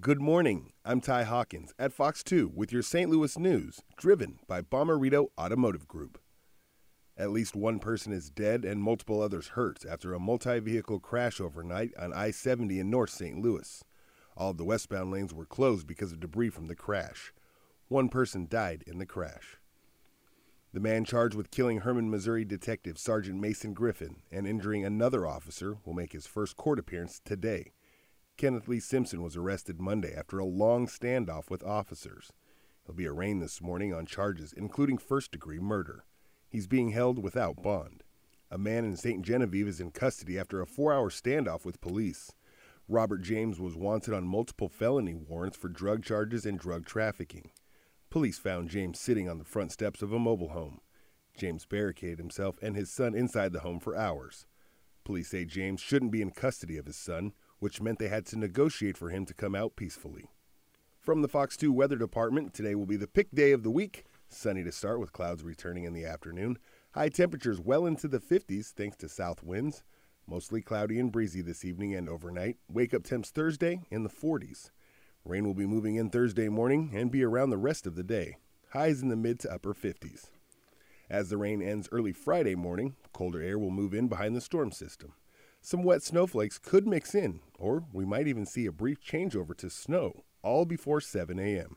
Good morning. I'm Ty Hawkins at Fox 2 with your St. Louis news, driven by Bomarito Automotive Group. At least one person is dead and multiple others hurt after a multi vehicle crash overnight on I 70 in North St. Louis. All of the westbound lanes were closed because of debris from the crash. One person died in the crash. The man charged with killing Hermann, Missouri detective Sergeant Mason Griffin and injuring another officer will make his first court appearance today. Kenneth Lee Simpson was arrested Monday after a long standoff with officers. He'll be arraigned this morning on charges including first degree murder. He's being held without bond. A man in St. Genevieve is in custody after a four hour standoff with police. Robert James was wanted on multiple felony warrants for drug charges and drug trafficking. Police found James sitting on the front steps of a mobile home. James barricaded himself and his son inside the home for hours. Police say James shouldn't be in custody of his son, which meant they had to negotiate for him to come out peacefully. From the Fox 2 Weather Department, today will be the pick day of the week. Sunny to start with clouds returning in the afternoon. High temperatures well into the 50s thanks to south winds. Mostly cloudy and breezy this evening and overnight. Wake up temps Thursday in the 40s. Rain will be moving in Thursday morning and be around the rest of the day. Highs in the mid to upper 50s. As the rain ends early Friday morning, colder air will move in behind the storm system. Some wet snowflakes could mix in, or we might even see a brief changeover to snow, all before 7 a.m.